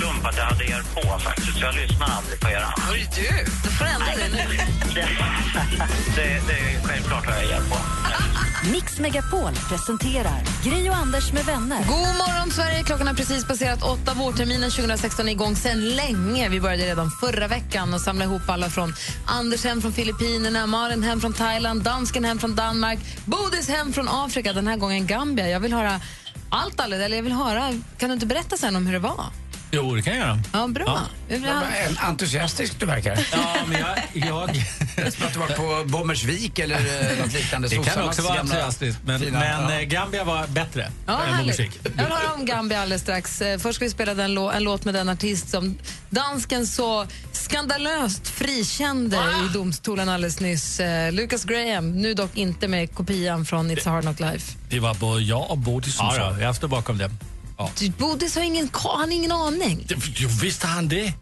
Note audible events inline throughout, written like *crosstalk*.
slump att jag hade er på faktiskt, så jag lyssnade aldrig på er. Oj, du. Då får du ändra dig nu. Det, det, det är självklart har jag er på. Mix Megapol presenterar Gri och Anders med vänner. God morgon, Sverige. Klockan har precis passerat åtta. Vårterminen 2016 är igång sen länge. Vi började redan förra veckan och samla ihop alla från Anders hem från Filippinerna, Malin hem från Thailand, dansken hem från Danmark, Bodis hem från Afrika, den här gången Gambia. Jag vill höra allt, eller jag vill höra... Kan du inte berätta sen om hur det var? Jo, det kan jag göra. Ja, bra. Ha- En entusiastisk du verkar. Ja, men jag... jag Som att du varit på Bommersvik eller eh, något liknande. det kan också vara entusiastiskt, men, fina- men ja. eh, Gambia var bättre Ja, än härligt. musik. Jag vill höra om Gambia alldeles strax. Eh, Först ska vi spela den lå- en låt med den artist som dansken så skandalöst frikände i domstolen alldeles nyss. Lucas Graham, nu dock inte med kopian från It's a hard knock life. Det var både jag och Bodil som Ja, sa då, jag står bakom det. Du, Bodis har ingen, han har ingen aning. det. Jo, visst har han det.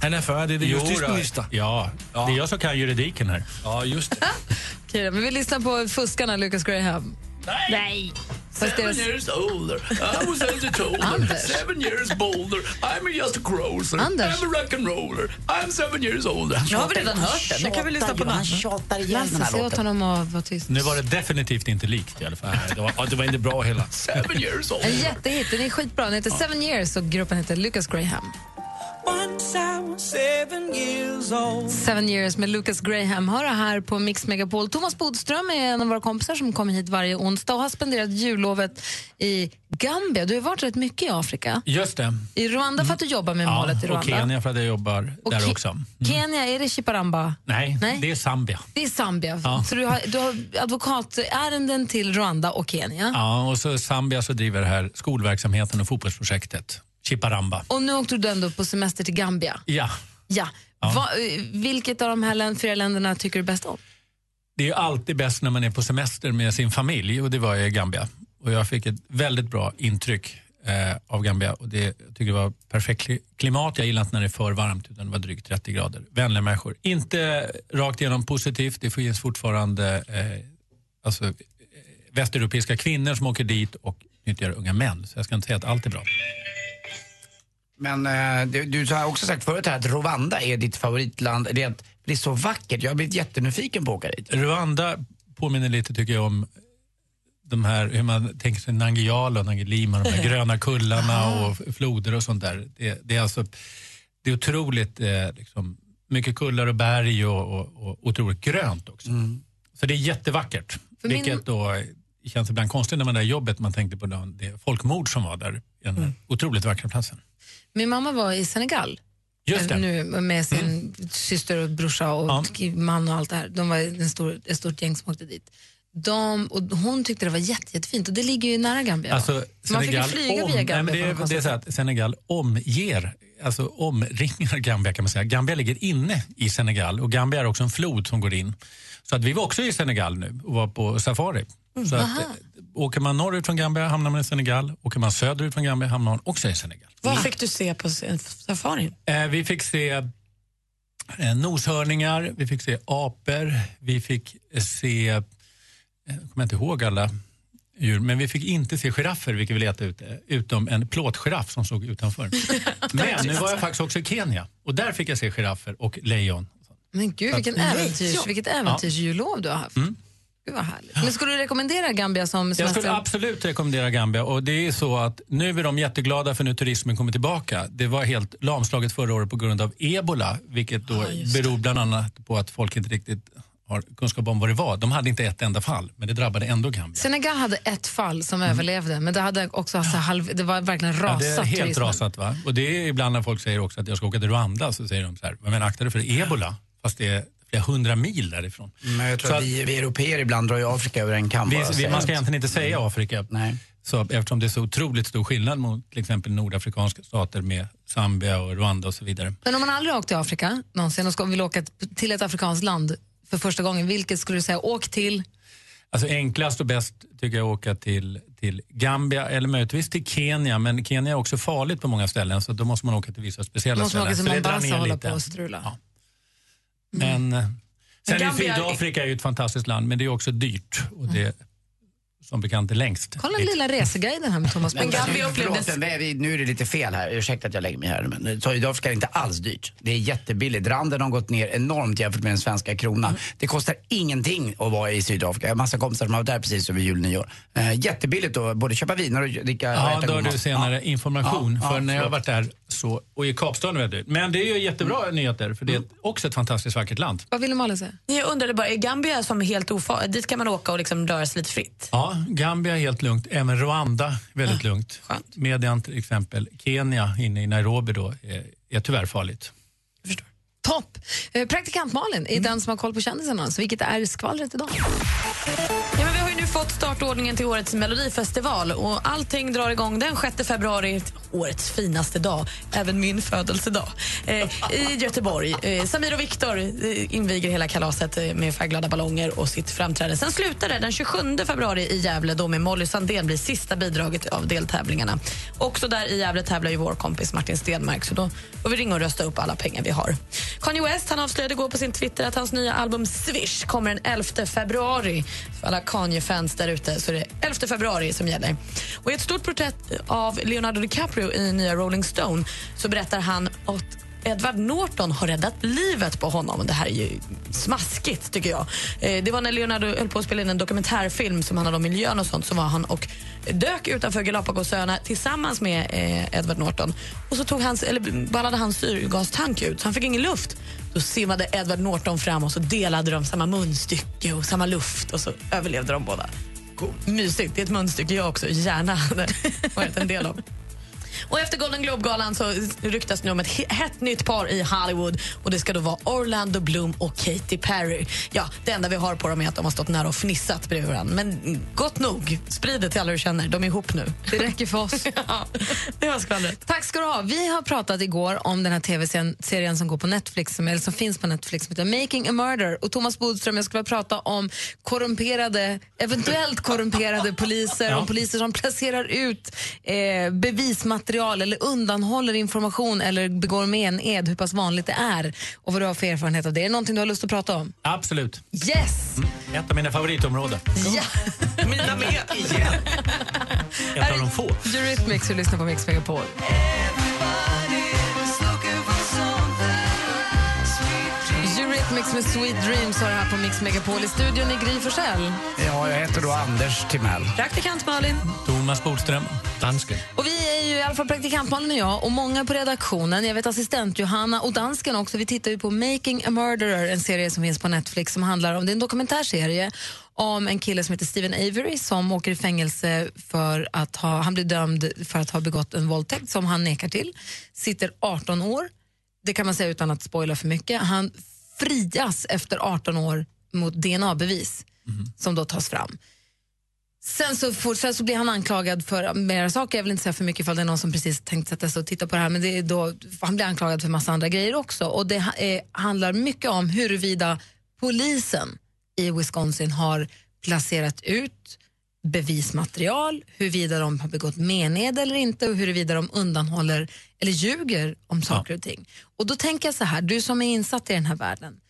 Han är före Jo, då. justitieminister. Ja, Ja. det är jag som kan juridiken här. Ja, just det. *laughs* Okej, då, men vi lyssnar på fuskarna Lucas Graham. Nej! Fast deras, years older. I was. Anders. Seven years bolder. I'm just a cruiser. Anders. I'm a rock'n'roller. I'm seven years older. nu har vi redan hört den. Nu kan vi lyssna på den. Han tjatar igen den Lasse, här säg åt låten. honom att vara tyst. Nu var det definitivt inte likt i alla fall. Det var, det var inte bra heller. Seven years En older. jättehit. Den är skitbra. Den heter Seven years och gruppen heter Lucas Graham. Seven years med Lucas Graham. Hör här på Mix Megapol. Thomas Bodström är en av våra kompisar som kommer hit varje onsdag och har spenderat jullovet i Gambia. Du har varit rätt mycket i Afrika. Just det. I Rwanda för att du jobbar med målet i Ja, Rwanda. och Kenya för att jag jobbar Och där Ke- också. Mm. Kenya, är det Chiparamba? Nej, Nej. det är Zambia. Det är Zambia. Ja. Så du har, du har advokatärenden till Rwanda och Kenya. Ja, och så Zambia så driver det här skolverksamheten och fotbollsprojektet. Chiparamba. Och nu åkte du ändå på semester till Gambia. Ja, Ja. Va, eh, vilket av de här fyra länderna tycker du bäst om? Det är alltid bäst när man är på semester med sin familj och det var jag i Gambia. Och jag fick ett väldigt bra intryck eh, av Gambia och det, jag tycker det var perfekt kli- klimat. Jag gillar inte när det är för varmt utan det var drygt 30 grader. Vänliga människor. Inte rakt igenom positivt, det finns fortfarande eh, alltså, eh, västeuropeiska kvinnor som åker dit och nyttjar unga män. Så jag ska inte säga att allt är bra. Men eh, du, du har också sagt förut här att Rwanda är ditt favoritland. Det är, att det är så vackert. Jag har blivit jättenyfiken på att åka dit. Rwanda påminner lite tycker jag om de här, hur man tänker sig Nangijala och Nangilima, de här *laughs* gröna kullarna och floder och sånt där. Det, det är alltså det är otroligt eh, liksom, mycket kullar och berg och, och, och otroligt grönt också. Så det är jättevackert. För min- Vilket då känns ibland konstigt när man är i jobbet, man tänkte på den- det folkmord som var där, den här otroligt vackra platsen. Min mamma var i Senegal eh, nu med sin syster och brorsa och Ja. man och allt det här. De var en stor, ett stort gäng som åkte dit. De, och hon tyckte det var jätte, jättefint och det ligger ju nära Gambia. Alltså, man fick Senegal flyga om, via nej, Gambia. men det, det är så att Senegal omger, alltså omringar *laughs* Gambia kan man säga. Gambia ligger inne i Senegal och Gambia är också en flod som går in. Så att vi var också i Senegal nu och var på safari. Så att, eh, åker man norrut från Gambia hamnar man i Senegal, åker man söderut från Gambia hamnar man också i Senegal. Vad fick du se på safarin? Eh, vi fick se eh, noshörningar, vi fick se apor, vi fick eh, se, eh, jag kommer inte ihåg alla djur, men vi fick inte se giraffer, vilket vi letade ut, eh, utom en plåtgiraff som stod utanför. *laughs* men nu var jag faktiskt också i Kenya och där fick jag se giraffer och lejon. Men gud, vilken äventyrs, vilket äventyrsjullov du har haft. Gud vad härligt. Men skulle du rekommendera Gambia som Jag semester? skulle absolut rekommendera Gambia och det är så att nu är de jätteglada för nu turismen kommer tillbaka. Det var helt lamslaget förra året på grund av ebola, vilket då beror bland annat på att folk inte riktigt har kunskap om vad det var. De hade inte ett enda fall, men det drabbade ändå Gambia. Senegal hade ett fall som överlevde, men det, hade också så halv, det var verkligen Mm. Ja, rasat. det är helt turismen. rasat. Va? Och det är ibland när folk säger också att jag ska åka till Rwanda så säger de så här, men akta dig för ebola, fast det är flera hundra mil därifrån. Men jag tror Så att att- vi, vi europeer ibland drar ju Afrika över en kam. Vi, vi, man ska egentligen inte säga Afrika, Nej. så, eftersom det är så otroligt stor skillnad mot till exempel nordafrikanska stater med Zambia och Rwanda och så vidare. Men om man aldrig har åkt till Afrika någonsin och ska, vill åka till ett afrikanskt land för första gången, vilket skulle du säga? Åk till? Alltså enklast och bäst tycker jag att åka till, till Gambia eller möjligtvis till Kenya. Men Kenya är också farligt på många ställen så då måste man åka till vissa speciella måste man åka ställen. till Så det drar Mombasa och hålla lite. på och strula. Ja. Men, eh, sen är Gambia- Sydafrika är ju ett fantastiskt land men det är också dyrt. Och det är som bekant är längst. Kolla lilla reseguiden här med Thomas Men Bodström. Gambia upplevdes- Förlåt, vi- nu är det lite fel här. Ursäkta att jag lägger mig här. Men Sydafrika är inte alls dyrt. Det är jättebilligt. Randen har gått ner enormt jämfört med den svenska kronan. Det kostar ingenting att vara i Sydafrika. Jag har massa kompisar som har varit där precis över jul och nyår. Eh, jättebilligt att både köpa viner och dricka och Ja, äta då god har du senare information. Ja, för ja, när jag har förlåt. varit där så, och i Kapstaden är det dyrt. Men det är ju jättebra nyheter för det är också ett fantastiskt vackert land. Vad vill Malin säga? Jag undrade bara, är Gambia som är helt ofarligt? Dit kan man åka och liksom röra sig lite fritt? Ja, Gambia är helt lugnt. Även Rwanda väldigt lugnt. skönt. Medan till exempel Kenya inne i Nairobi då är, är tyvärr farligt. Topp! Eh, Praktikant Malin Mm. är den som har koll på kändisarna. Så vilket är skvallret idag? Ja, men vi har ju nu fått startordningen till årets melodifestival och allting drar igång den 6 februari, årets finaste dag, även min födelsedag, eh, i Göteborg. Eh, Samir och Viktor eh, inviger hela kalaset eh, med färgglada ballonger och sitt framträdande. Sen slutar det den 27 februari i Gävle då med Molly Sandén blir sista bidraget av deltävlingarna. Också där i Gävle tävlar ju vår kompis Martin Stenmark så då får vi ringa och rösta upp alla pengar vi har. Kanye West han avslöjade igår på sin Twitter att hans nya album Swish kommer den 11 februari. För alla Kanye-fans där ute så är det 11 februari som gäller. Och I ett stort porträtt av Leonardo DiCaprio i nya Rolling Stone så berättar han att Edward Norton har räddat livet på honom. Det här är ju smaskigt, tycker jag. Eh, Det var när Leonardo höll på att spela in en dokumentärfilm som handlade om miljön och sånt så var han och dök utanför Galapagosöarna tillsammans med eh, Edward Norton. Och så tog hans, eller ballade hans syrgastank ut, så han fick ingen luft. Då simmade Edward Norton fram och så delade de samma munstycke och samma luft och så överlevde de båda. Mysigt. Det är ett munstycke jag också gärna hade varit en del av. Och efter Golden Globe-galan så ryktas nu om ett he- hett nytt par i Hollywood. Och Det ska då vara Orlando Bloom och Katy Perry. Ja, Det enda vi har på dem är att de har stått nära och fnissat bredvid varandra. Men gott nog. Sprid det till alla du känner. De är ihop nu. Det räcker för oss. *laughs* ja, det var skvallret. Tack ska du ha. Vi har pratat igår om den här tv-serien som går på Netflix, som, eller som finns på Netflix, som heter Making a Murder. Och Thomas Bodström, jag skulle prata om korrumperade, eventuellt korrumperade poliser, om poliser som placerar ut eh, bevismaterial eller undanhåller information eller begår med en ed, hur pass vanligt det är och vad du har för erfarenhet av det. Är det någonting du har lust att prata om? Absolut. Yes! Ett av mina favoritområden. Ja. *laughs* Mina med igen. Ett av de få. Eurythmics, du lyssnar på Mix Megapol. Eurythmics med Sweet Dreams har det här på Mix Megapol. I studion i Gry Forssell. Ja, jag heter då Anders Timell. Praktikant Malin. Thomas Bodström, dansken. Och vi är ju i alla fall praktikantmalen och jag och många på redaktionen. Jag vet assistent Johanna och dansken också. Vi tittar ju på Making a Murderer, en serie som finns på Netflix som handlar om, det är en dokumentärserie om en kille som heter Stephen Avery som åker i fängelse för att ha, han blir dömd för att ha begått en våldtäkt som han nekar till. Sitter 18 år, det kan man säga utan att spoila för mycket. Han frias efter 18 år mot DNA-bevis mm. som då tas fram. Sen så, får, sen så blir han anklagad för mera saker. Jag vill inte säga för mycket ifall det är någon som precis tänkt sätta sig och titta på det här. Men det är då, han blir anklagad för massa andra grejer också. Och det är, eh, handlar mycket om huruvida polisen i Wisconsin har placerat ut bevismaterial, huruvida de har begått mened eller inte och huruvida de undanhåller eller ljuger om saker och ting. Och då tänker jag så här, du som är insatt i den här världen,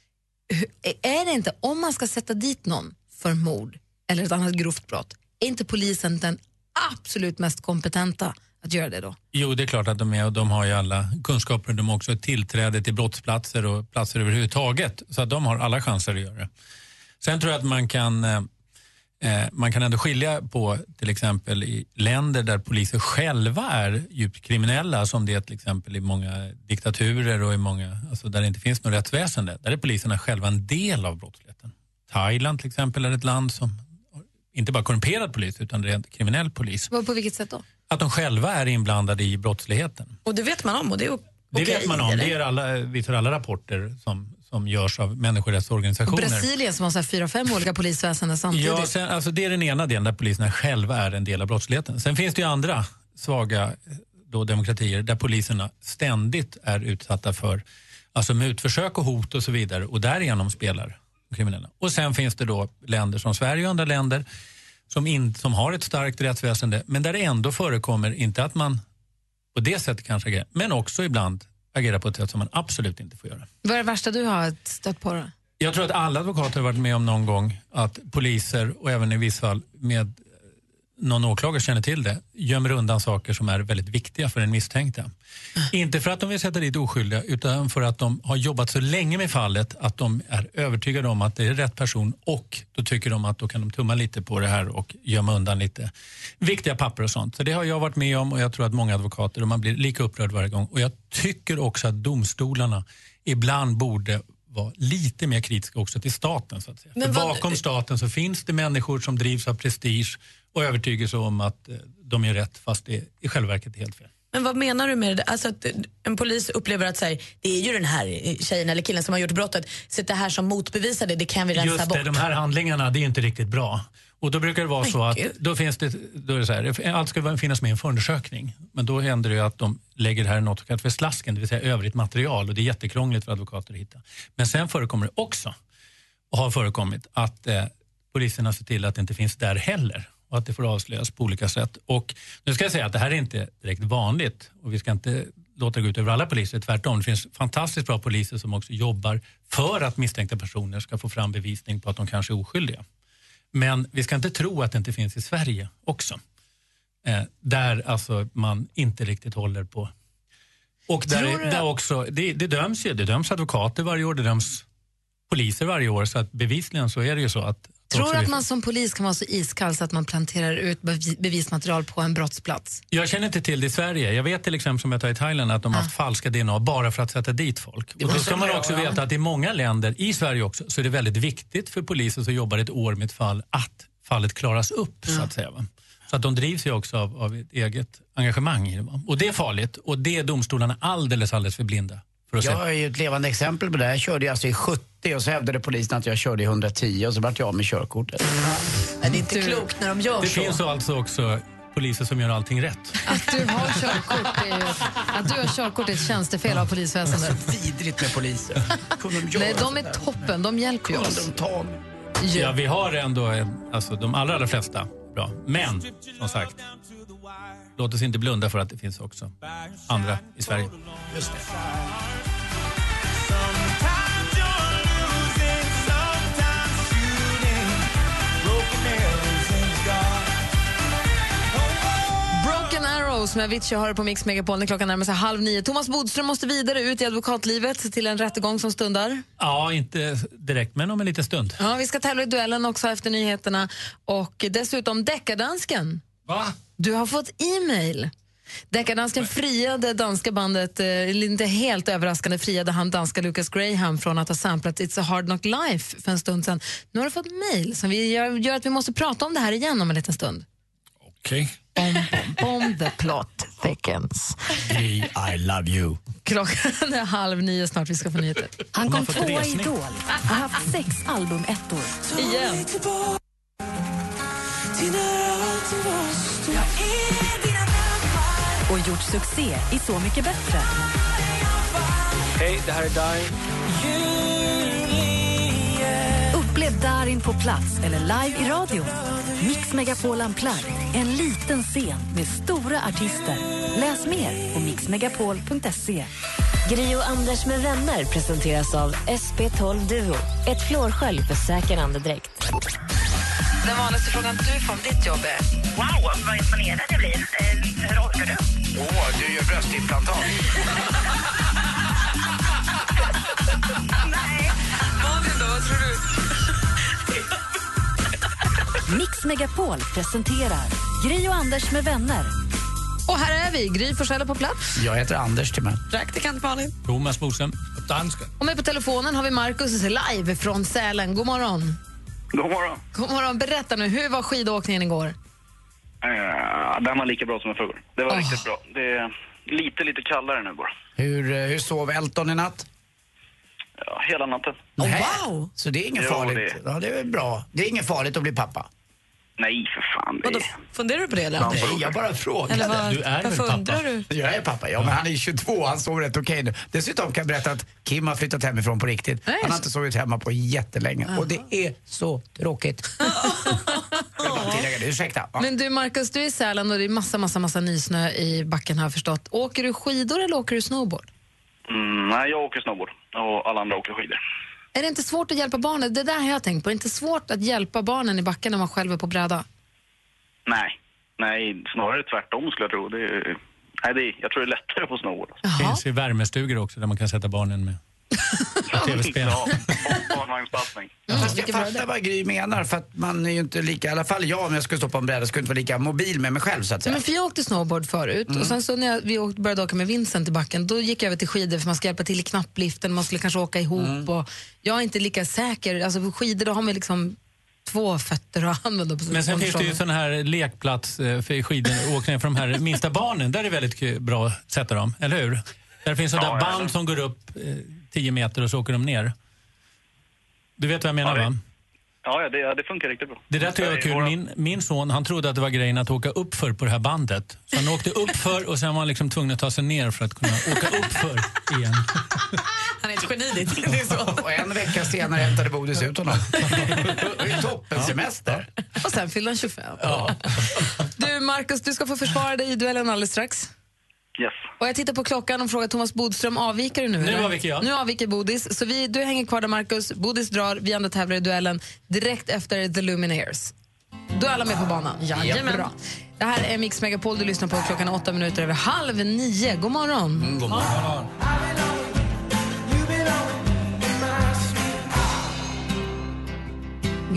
är det inte, om man ska sätta dit någon för mord eller ett annat grovt brott, är inte polisen den absolut mest kompetenta att göra det då? Jo, det är klart att de är och de har ju alla kunskaper. De har också tillträde till brottsplatser och platser överhuvudtaget. Så att de har alla chanser att göra det. Sen tror jag att man kan, eh, man kan ändå skilja på till exempel i länder där poliser själva är djupt kriminella som det är till exempel i många diktaturer och i många, alltså där det inte finns något rättsväsende. Där är poliserna själva en del av brottsligheten. Thailand till exempel är ett land som inte bara korrumperad polis utan rent kriminell polis. På vilket sätt då? Att de själva är inblandade i brottsligheten. Och det vet man om och det är o- Det okej, vet man om. eller? Det är alla, visar alla rapporter som, som görs av Och människorättsorganisationer. Brasilien som har så fyra, fem olika polisväsenden samtidigt. Ja, sen, alltså det är den ena delen där poliserna själva är en del av brottsligheten. Sen finns det ju andra svaga då demokratier där poliserna ständigt är utsatta för alltså mutförsök och hot och så vidare och därigenom spelar kriminella. Och sen finns det då länder som Sverige och andra länder som, in, som har ett starkt rättsväsende men där det ändå förekommer, inte att man på det sättet kanske men också ibland agerar på ett sätt som man absolut inte får göra. Vad är det värsta du har stött på? Då? Jag tror att alla advokater har varit med om någon gång att poliser och även i vissa fall med någon åklagare känner till det, gömmer undan saker som är väldigt viktiga för den misstänkta. Inte för att de vill sätta dit oskyldiga utan för att de har jobbat så länge med fallet att de är övertygade om att det är rätt person och då tycker de att då kan de tumma lite på det här och gömma undan lite viktiga papper och sånt. Så det har jag varit med om och jag tror att många advokater och man blir lika upprörd varje gång. Och jag tycker också att domstolarna ibland borde vara lite mer kritiska också till staten. Så att säga. Men vad- bakom staten så finns det människor som drivs av prestige och övertygelse om att eh, de är rätt fast det i själva verket är helt fel. Men vad menar du med det? Alltså att en polis upplever att säga, det är ju den här tjejen eller killen som har gjort brottet, så det här som motbevisar det, det kan vi rensa Just bort. det, de här handlingarna det är inte riktigt bra. Och då brukar det vara Men så att gud. då finns det, då är det så här, allt ska finnas med i en förundersökning. Men då händer det att de lägger det här i något som kallas för slasken, det vill säga övrigt material och det är jättekrångligt för advokater att hitta. Men sen förekommer det också, och har förekommit, att eh, poliserna ser till att det inte finns där heller och att det får avslöjas på olika sätt. Och nu ska jag säga att det här är inte direkt vanligt och vi ska inte låta det gå ut över alla poliser, tvärtom. Det finns fantastiskt bra poliser som också jobbar för att misstänkta personer ska få fram bevisning på att de kanske är oskyldiga. Men vi ska inte tro att det inte finns i Sverige också. Eh, där alltså man inte riktigt håller på. Och där, där också, det, det döms ju, det döms advokater varje år, det döms poliser varje år. Så att bevisligen så är det ju så att... Tror du att man som polis kan vara så iskall så att man planterar ut bevi- bevismaterial på en brottsplats? Jag känner inte till det i Sverige. Jag vet till exempel som jag tar i Thailand att de har haft falska DNA bara för att sätta dit folk. Och då ska man också veta att i många länder, i Sverige också, så är det väldigt viktigt för polisen som jobbar ett år med ett fall att fallet klaras upp. Så att säga. Så att de drivs ju också av, av ett eget engagemang i det. Och det är farligt och det är domstolarna alldeles, alldeles för blinda för att se. Jag är ju ett levande exempel på det. Jag körde ju alltså i 70 och så hävdade polisen att jag körde i 110 och så vart jag av med körkortet. Men det är inte klokt när de gör Det så. finns alltså också poliser som gör allting rätt. Att du har körkort är, ju, att du har körkort är ett tjänstefel av polisväsendet. Vidrigt med poliser. Kunde de göra Nej, de är sådär? toppen. De hjälper ju Kunde oss. de ta mig? Ja, vi har ändå alltså, de allra, allra flesta bra. Men, som sagt, låt oss inte blunda för att det finns också andra i Sverige. Just det. Broken Arrows med Avicii har på Mix Megapol när klockan närmar sig halv nio. Thomas Bodström måste vidare ut i advokatlivet till en rättegång som stundar. Ja, inte direkt, men om en liten stund. Ja, vi ska tävla i duellen också efter nyheterna. Och dessutom Deckardansken. Va? Du har fått e-mail. Deckardansken friade danska bandet, eh, inte helt överraskande friade han danska Lucas Graham från att ha samplat It's a hard knock life för en stund sedan. Nu har du fått mail som vi gör, gör att vi måste prata om det här igen om en liten stund. Okej. Bom, bom, bom, the plot thickens. Hey, I love you. Klockan är halv nio snart, vi ska få nyheter. Han kom tvåa i? Idol och har haft sex albumettor. Igen. Och gjort succé i Så mycket bättre. Hej, det här är Darin. Upplev Darin på plats eller live i radio. Mix Megapol Unplugged, en liten scen med stora artister. Läs mer på mixmegapol.se. Gri och Anders med vänner presenteras av SP12 Duo. Ett flårskölj för säker andedräkt. Den vanligaste frågan du får om ditt jobb är? Wow, vad imponerad jag blir. Eh, hur orkar du? Åh, du gör bröstimplantat. Malin då, vad tror du? Mix Megapol presenterar Gri och Anders med vänner. Och här är vi, Gry Forssell på plats. Jag heter Anders till mig. Praktikant Malin. Thomas Bodström. Danska. Och med på telefonen har vi Markus live från Sälen. God morgon. God morgon. God morgon. Berätta nu, hur var skidåkningen igår? Uh, den var lika bra som i förrgår. Det var Åh. riktigt bra. Det är lite, lite kallare nu bara. Hur, eh, hur sov Elton i natt? Ja, hela natten. Nej. wow! Så det är inget Jo, farligt? det- Ja, det är bra. Det är inget farligt att bli pappa? Nej, för fan. Vadå, funderar du på det eller? Nej, jag bara frågar. Eller vad- Du är varför väl pappa? undrar du? Jag är pappa, ja men han är 22, han sover rätt okej nu. Dessutom kan jag berätta att Kim har flyttat hemifrån på riktigt. Han har inte sovit hemma på jättelänge och det är så tråkigt. *laughs* Jag vill bara tillägga det, ursäkta. Ja. Men du Markus, du är i Sälen och det är massa, massa, massa nysnö i backen har jag förstått. Åker du skidor eller åker du snowboard? Mm, nej, jag åker snowboard och alla andra åker skidor. Är det inte svårt att hjälpa barnen? Det där har jag tänkt på. Är det inte svårt att hjälpa barnen i backen när man själv är på bräda? Nej, nej, snarare tvärtom skulle jag tro. Det är, nej, det är, jag tror det är lättare på snowboard. Det finns ju värmestugor också där man kan sätta barnen med *laughs* tv-spel. Ja, barnvagnspassning. Fast jag fattar vad Gry menar för att man är ju inte lika, i alla fall jag om jag skulle stå på en bräda skulle inte vara lika mobil med mig själv så att säga. Men för jag åkte snowboard förut och sen så när jag, vi åkte, började åka med Vincent i backen då gick jag över till skidor för man ska hjälpa till i knappliften, man skulle kanske åka ihop och jag är inte lika säker. Alltså på skidor då har man liksom två fötter att använda på Men sen finns det ju sån här lekplats eh, för skidåkning för de här minsta barnen. Där är det väldigt bra att sätta dem, eller hur? Där finns sådana Ja, band som går upp eh, 10 meter och så åker de ner. Du vet vad jag menar Ja, va? Ja, ja, det, ja, det funkar riktigt bra. Det där tycker jag var kul. Min, min son han trodde att det var grejen att åka upp för på det här bandet. Så han åkte upp för och sen var han liksom tvungen att ta sig ner för att kunna åka upp för igen. *laughs* Han är ett geni. *laughs* Det är så. Och en vecka senare hämtade Bodis ut honom. Det toppen semester. Och sen fyllde han 25. Du Markus, du ska få försvara dig i duellen alldeles strax. Yes. Och jag tittar på klockan och frågar Thomas Bodström, avviker du nu? Nu eller? avviker jag. Nu avviker Bodis. Så vi, du hänger kvar där Markus, Bodis drar, vi andra tävlar i duellen direkt efter The Lumineers. Då är alla med på banan? Jajamän. Bra. Det här är Mix Megapol, du lyssnar på klockan åtta minuter över halv nio. God morgon. Mm, god morgon.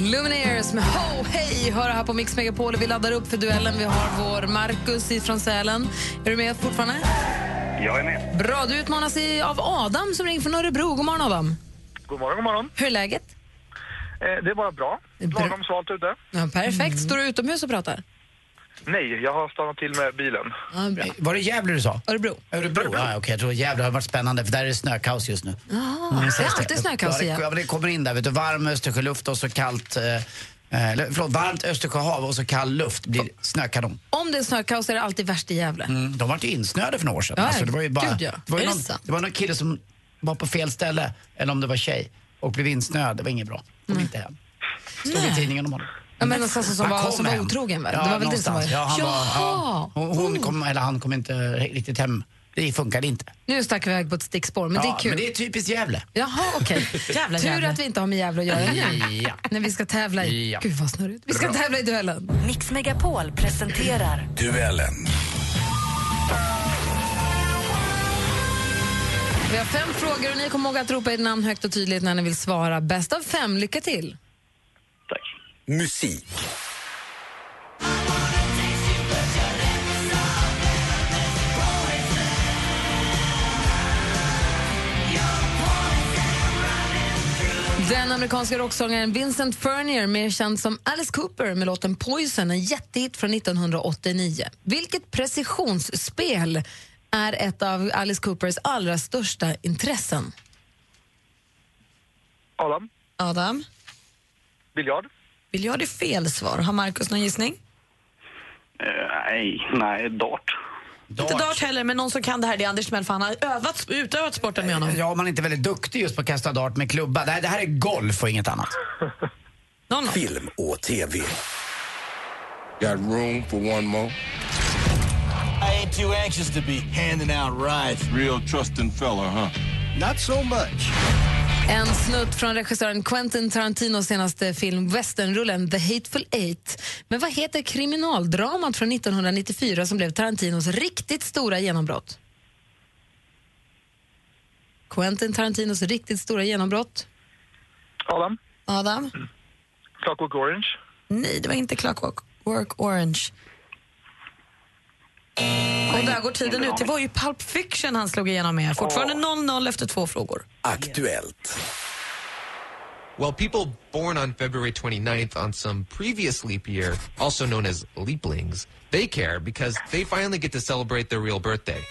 Lumineers med Ho Hej hör här på Mix Megapol vi laddar upp för duellen. Vi har vår Markus från Sälen. Är du med fortfarande? Jag är med. Bra, du utmanas av Adam som ringer från Örebro. God morgon Adam. God morgon, god morgon. Hur är läget? Eh, det är bara bra. Bra. Lagom svalt ute. Ja, perfekt. Står du utomhus och pratar? Nej, jag har stannat till med bilen. Ja, bra. Var det Gävle du sa? Örebro. Örebro? Ja, okej, jag tror Gävle har varit spännande för där är det snökaos just nu. Ja, Mm, det är alltid snökaos igen. ja, men det kommer in där, vet du, varm Östersjöluft och så kallt, eh, eh, eller, förlåt, varmt Östersjöhav och så kall luft blir snökanon. Om det är snökaos är det alltid värst i Gävle. Mm, de var ju insnöade för några år sedan. Ja, Alltså, det var ju bara, gud, ja. det, var ju det någon, det var någon kille som var på fel ställe, eller om det var tjej, och blev insnöad. Det var inget bra. Kom inte hem. Stod i Nej. tidningen om honom. Ja, men alltså, som, Han var, som var otrogen väl? Ja, det var väl det som var... Ja, han var, Jaha! ja. Hon, hon kom, eller han kom inte riktigt hem. Det funkade inte. Nu stack vi iväg på ett stickspår, men ja, det är kul. Men det är typiskt Gävle. Jaha, okej. *laughs* Jävla Tur att vi inte har med Gävle att göra nu. Ja. När vi ska tävla i... Ja. Gud vad snurrigt. Vi ska Bra. tävla i duellen. Mix Megapol presenterar Duellen. Vi har fem frågor och ni kommer ihåg att ropa ert namn högt och tydligt när ni vill svara. Bäst av fem. Lycka till! Musik. Den amerikanska rocksångaren Vincent Furnier, mer känd som Alice Cooper med låten Poison, en jättehit från 1989. Vilket precisionsspel är ett av Alice Coopers allra största intressen? Adam, Adam, biljard. Biljard är fel svar. Har Markus någon gissning? Eh, nej, nej, dart. Inte dart heller, men någon som kan det här det är Anders Timell för han har övat, utövat sporten med honom. Ja, man är inte väldigt duktig just på att kasta dart med klubba. Det här, det här är golf och inget annat. *laughs* Någon Film och TV. Got room for one more? I ain't too anxious to be handing out rides. Real trusting fella, huh? Not so much. En snutt från regissören Quentin Tarantinos senaste film westernrullen The Hateful Eight. Men vad heter kriminaldramat från 1994 som blev Tarantinos riktigt stora genombrott? Quentin Tarantinos riktigt stora genombrott. Adam, Adam? Clockwork Orange. Nej, det var inte Clockwork Work Orange. Och där går tiden ut. Det var ju Pulp Fiction han slog igenom med. Fortfarande 0-0 efter två frågor. Aktuellt. Well, people born on February 29th on some previous leap year, also known as leaplings, they care because they finally get to celebrate their real birthday.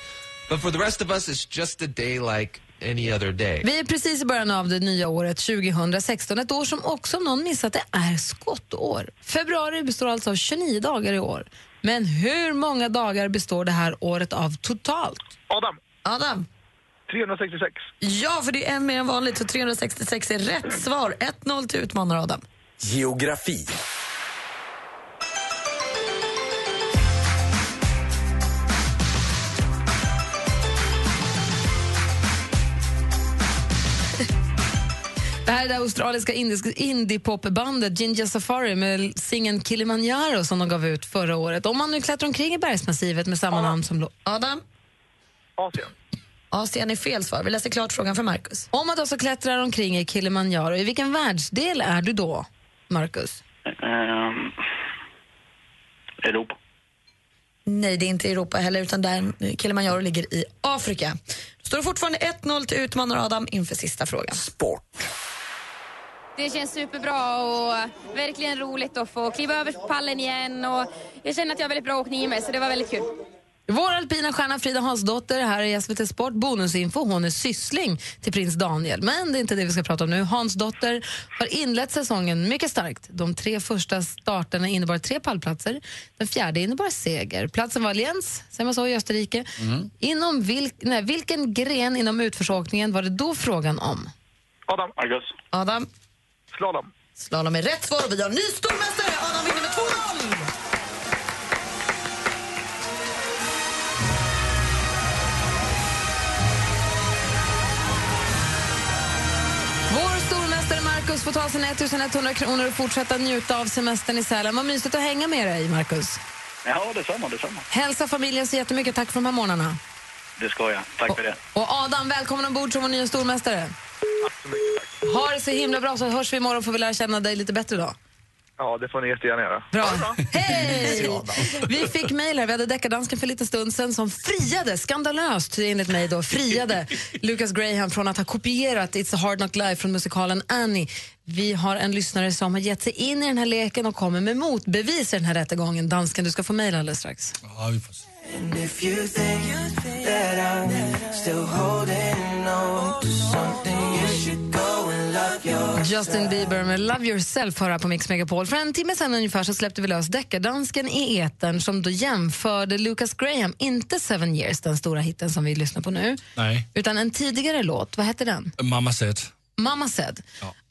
But for the rest of us, it's just a day like any other day. Vi är precis i början av det nya året 2016, ett år som också, om någon missat det, är skottår. Februari består alltså av 29 dagar i år. Men hur många dagar består det här året av totalt? Adam. Adam. 366. Ja, för det är en mer än vanligt, så 366 är rätt svar. 1-0 till utmanar Adam. Geografi. Det här är det australiska indisk- indiepopbandet Ginger Safari med singeln Kilimanjaro som de gav ut förra året. Om man nu klättrar omkring i bergsmassivet med samma namn som... lå- Adam? Asien. Asien är fel svar. Vi läser klart frågan för Marcus. Om man då så klättrar omkring i Kilimanjaro, i vilken världsdel är du då, Marcus? Ehm, Europa. Nej, det är inte i Europa heller, utan där Kilimanjaro ligger i Afrika. Står det fortfarande 1-0 till utmanar Adam inför sista frågan. Sport. Det känns superbra och verkligen roligt att få kliva över pallen igen. Och jag känner att jag har väldigt bra åkning i mig, så det var väldigt kul. Vår alpina stjärna Frida Hansdotter här i SVT Sport. Bonusinfo, hon är syssling till prins Daniel. Men det är inte det vi ska prata om nu. Hansdotter har inlett säsongen mycket starkt. De tre första starterna innebar tre pallplatser. Den fjärde innebar seger. Platsen var Lienz, säger man så, i Österrike. Inom vilk, nej, vilken gren inom utförsåkningen var det då frågan om? Adam. Marcus. Adam? Slalom. Slalom är rätt svar och vi har ny stormästare. Adam vinner med 2-0! Vår stormästare Marcus får ta sina 1100 kronor och fortsätta njuta av semestern i Sälen. Vad mysigt att hänga med dig, Marcus. Ja, detsamma, detsamma. Hälsa familjen så jättemycket. Tack för de här morgnarna. Det ska jag. Tack för det. Och Adam, välkommen ombord som vår nya stormästare. Ha det så himla bra så hörs vi imorgon får vi lära känna dig lite bättre då. Ja, det får ni jättegärna göra. Bra. Hej! Vi fick mejl här, vi hade deckardansken för en liten stund sedan som friade, skandalöst enligt mig då, friade Lucas Graham från att ha kopierat It's a hard knock life från musikalen Annie. Vi har en lyssnare som har gett sig in i den här leken och kommer med motbevis i den här rättegången. Dansken, du ska få mejl alldeles strax. Ja, vi får se. And if you think that I'm still holding on to something, Justin Bieber med Love yourself hör här på Mix Megapol. För en timme sen ungefär så släppte vi lös deckardansken i etern som då jämförde Lucas Graham, inte Seven years, den stora hitten som vi lyssnar på nu, Nej, utan en tidigare låt. Vad hette den? mamma said. Mamma said.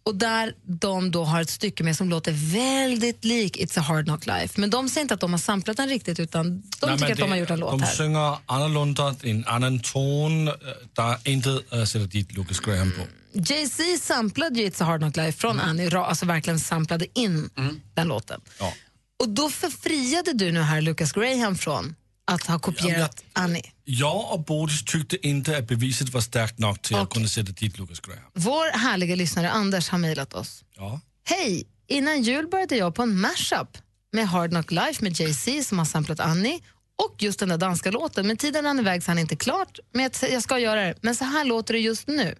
Och där de då har ett stycke med som låter väldigt lik It's a hard knock life. Men de säger inte att de har samplat den riktigt utan de Nej, tycker att de har gjort en låt de här. synger annorlunda, det är en annan ton. eh, Der är intet att sätta dit Lucas Graham på. Jay-Z samplade ju It's a hard knock life från Annie, ra- alltså verkligen samplade in den låten. Ja. Och då förfriade du nu här Lucas Graham från att ha kopierat Annie. Jag och Bodis tyckte inte att beviset var starkt nog till att kunna sätta dit Lucas Graham. Vår härliga lyssnare Anders har mejlat oss. Ja. Hej! Innan jul började jag på en mashup med Hard Knock Life med Jay-Z som har samplat Annie och just den där danska låten. Men tiden rann iväg så han är inte klart. Men jag, ska göra det. Men så här låter det just nu.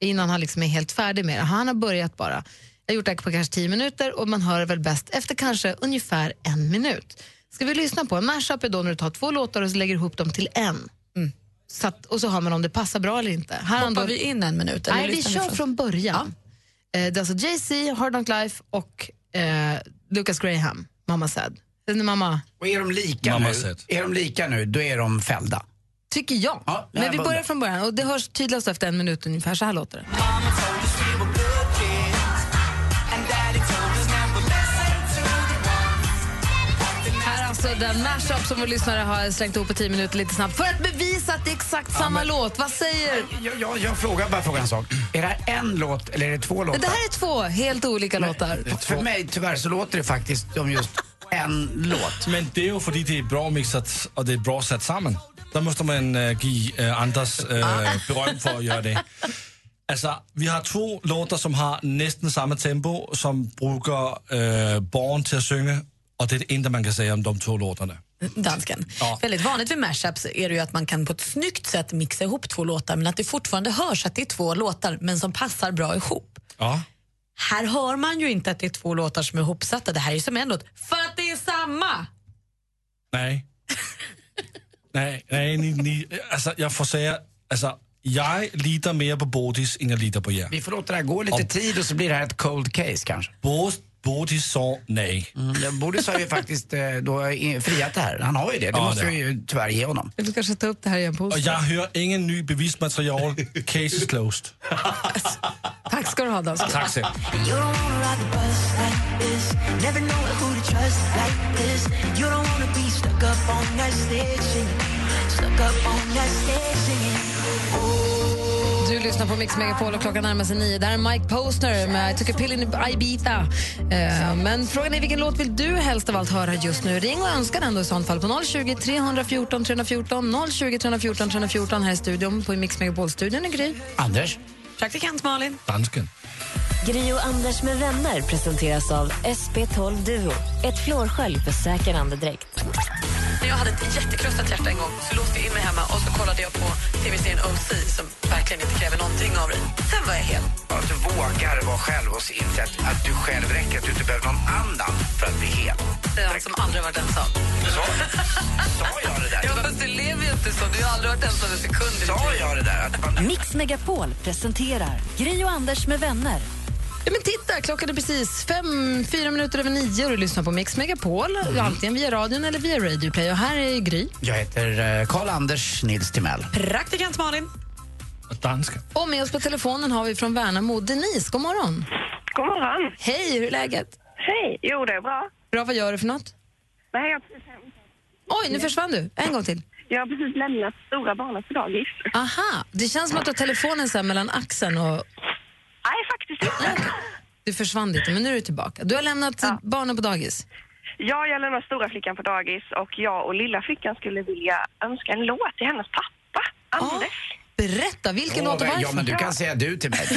Innan han liksom är helt färdig med det. Han har börjat bara. Jag har gjort det på kanske tio minuter och man hör det väl bäst efter kanske ungefär en minut. Ska vi lyssna på en mashup är då när du tar två låtar och så lägger ihop dem till en. Så att, och så hör man om det passar bra eller inte. Här har Hoppar då- vi in en minut? eller Nej, vi kör från- från början. Eh, det är alltså Jay-Z, Hard Knock Life och eh, Lucas Graham, Mamma Said. Den mamma, Och är de lika Mamma nu, said. är de lika nu, då är de fällda. tycker jag. Ja, Men vi börjar från början och det hörs tydligast efter en minut ungefär. Så här låter det. Alltså den mashup som vår lyssnare har slängt ihop på tio minuter lite snabbt för att bevisa att det är exakt samma låt. Vad säger... Jag, jag, jag frågar bara frågan en sak. Är det här en låt eller är det två låtar? Det här är två helt olika låtar. För mig tyvärr så låter det faktiskt som just en låt. Men det är ju för att det är bra mixat och det är bra satt samman. Där måste man äh, ge äh, Anders äh, beröm för att göra det. Alltså, vi har två låtar som har nästan samma tempo som brukar äh, barn till att sjunga och det är det enda man kan säga om de två låtarna. Dansken. Väldigt vanligt vid mashups är det ju att man kan på ett snyggt sätt mixa ihop två låtar men att det fortfarande hörs att det är två låtar men som passar bra ihop. Ja. Här hör man ju inte att det är två låtar som är ihopsatta. Det här är ju som en låt för att det är samma. Nej. *laughs* nej, nej, ni, ni, alltså jag får säga, alltså jag litar mer på Bodis än jag litar på er. Vi får låta det här gå lite tid och så blir det här ett cold case kanske. Bodis sa nej. Mm, Bodis har ju faktiskt eh, då friat det här. Han har ju det. Det Ja, måste det vi ju tyvärr ge honom. Vill du kanske ta upp det här igen på onsdag? jag hör ingen ny bevismaterial. Case is closed. *laughs* Tack ska du ha, dansken. Tack så You Du lyssnar på Mix Megapol och klockan närmar sig nio. Där är Mike Posner med I took a pill in Ibiza. Eh, men frågan är vilken låt vill du helst av allt höra just nu? Ring och önska den då i sånt fall på 020 314 314 020 314 314 här i studion på Mix Megapol-studion i Gry. Anders. Praktikant Malin. Dansken. Gri och Anders med vänner presenteras av SP12 Duo. Ett flårskölj för säker andedräkt. När jag hade ett jättekrossat hjärta en gång så låste jag in mig hemma och så kollade jag på tv-serien OC som verkligen inte kräver någonting av dig. Sen var jag hel. Att du vågar vara själv och inse att, att du själv räcker, att du inte behöver någon annan för att bli hel. Det är han som aldrig varit ensam. Sa, sa jag det där? Ja, fast du lever ju inte så. Du har aldrig varit ensam en sekund. Sa jag det där? Att man, Mix Megapol presenterar Gri och Anders med vänner. Ja, men titta, klockan är precis fem, fyra minuter över nio och du lyssnar på Mix Megapol. Antingen via radion eller via Radio Play. Och här är Gry. jag heter eh, Karl-Anders Nils Timell. Praktikant Malin. Dansken. Och med oss på telefonen har vi från Värnamo Denise. God morgon. God morgon. Hej, hur är läget? Hej. Jo, det är bra. Bra, vad gör du för något? Nej, jag precis, Oj, nu försvann du. En gång till. jag har precis lämnat stora barnet på dagis. Aha, det känns som att du har telefonen så här mellan axeln och... Nej, faktiskt inte. Du försvann lite, men nu är du tillbaka. Du har lämnat barnen på dagis. Ja, jag lämnar stora flickan på dagis och jag och lilla flickan skulle vilja önska en låt till hennes pappa, Anders. Berätta, vilken låt och varför? Ja, men du kan säga du till mig. *laughs*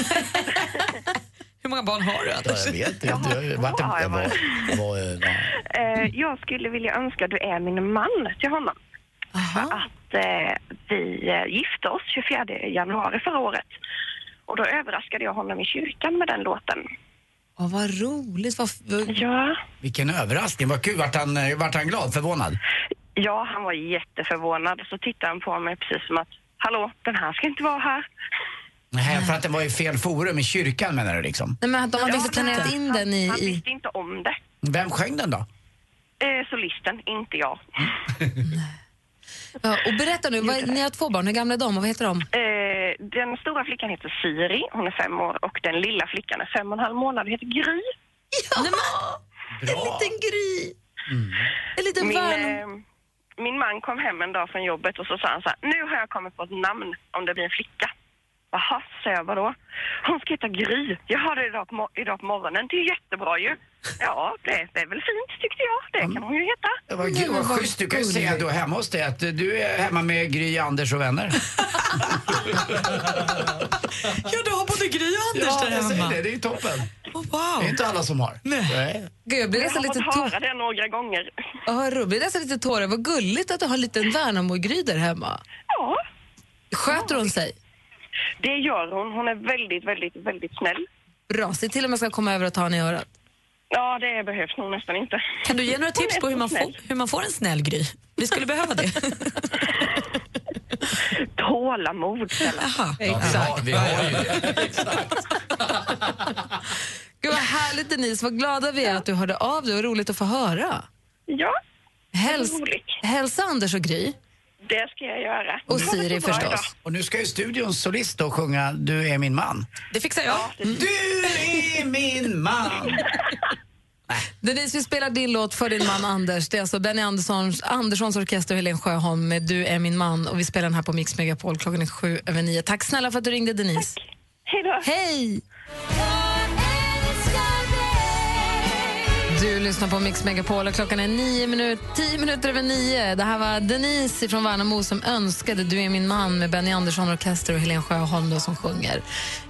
Hur många barn har du, Ja, jag vet inte. Jag har varit en- jag var- var, eh, Eh, jag skulle vilja önska Du är min man till honom. För att eh, vi gifte oss 24 januari förra året. Och då överraskade jag honom i kyrkan med den låten. Åh, vad roligt. Vad, vad... Ja. Vilken överraskning. Vad kul. Vart han, vart han glad? Förvånad? Ja, han var jätteförvånad. Så tittade han på mig precis som att, hallå, den här ska inte vara här. Nej, för att den var i fel forum i kyrkan menar du liksom? Nej, men att de har visst planerat in den i... Han visste inte om det. Vem sjöng den då? Eh, solisten, inte jag. Ja, och berätta nu, vad, ni har två barn. Hur gamla är de och vad heter de? Eh, den stora flickan heter Siri, hon är fem år, och den lilla flickan är fem och en halv månad och heter Gry. Ja! En liten Gry! En liten min, Värnamo. eh, min man kom hem en dag från jobbet och så sa han så här, nu har jag kommit på ett namn om det blir en flicka. Jaha, sa jag, vadå? Hon ska heta Gry. Jag har det idag på, idag på morgonen. Det är jättebra ju. Ja, det, det är väl fint tyckte jag. Det kan hon ju heta. Det var, gud, vad schysst. Du kan ju säga då hemma hos dig att du är hemma med Gry, Anders och vänner. *laughs* Ja, du har både Gry och Anders ja, där jag säger hemma. det. Det är ju toppen. wow. Det är inte alla som har. Nej. Gud, jag blir Jag nästan har lite fått tår... höra det några gånger. Ja, jag blir nästan lite tårar. Vad gulligt att du har en liten Värnamo-Gry där hemma. Ja, Sköter hon sig? det gör hon. Hon är väldigt, väldigt, väldigt snäll. Bra, se till om jag ska komma över och ta henne i örat. Ja, det behövs nog nästan inte. Kan du ge några tips på hur man, får, hur man får en snäll Gry? Vi skulle behöva det. *laughs* Tålamod. Jaha. Exakt. Vi har ju det. Gud, vad härligt Denise. Vad glada vi är att du hörde av dig. Roligt att få höra. Ja, Häls roligt. hälsa Anders och Gry. Det ska jag göra. Och Siri förstås. Och nu ska ju studions solist då sjunga Du är min man. Det fixar jag. Du är min man. *laughs* Denise, vi spelar din låt för din man Anders. Det är alltså Benny Anderssons, Anderssons orkester och Helen Sjöholm med Du är min man. Och vi spelar den här på Mix Megapol klockan är sju över nio. Tack snälla för att du ringde Denise. Hej då. Hej! Du lyssnar på Mix Megapol och klockan är nio minut, tio minuter över nio. Det här var Denise från Värnamo som önskade Du är min man med Benny Andersson Orkester och Helen Sjöholm då som sjunger.